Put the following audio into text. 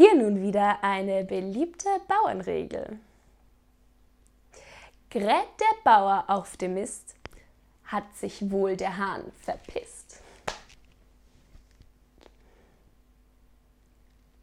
Hier nun wieder eine beliebte Bauernregel. Gräbt der Bauer auf dem Mist, hat sich wohl der Hahn verpisst.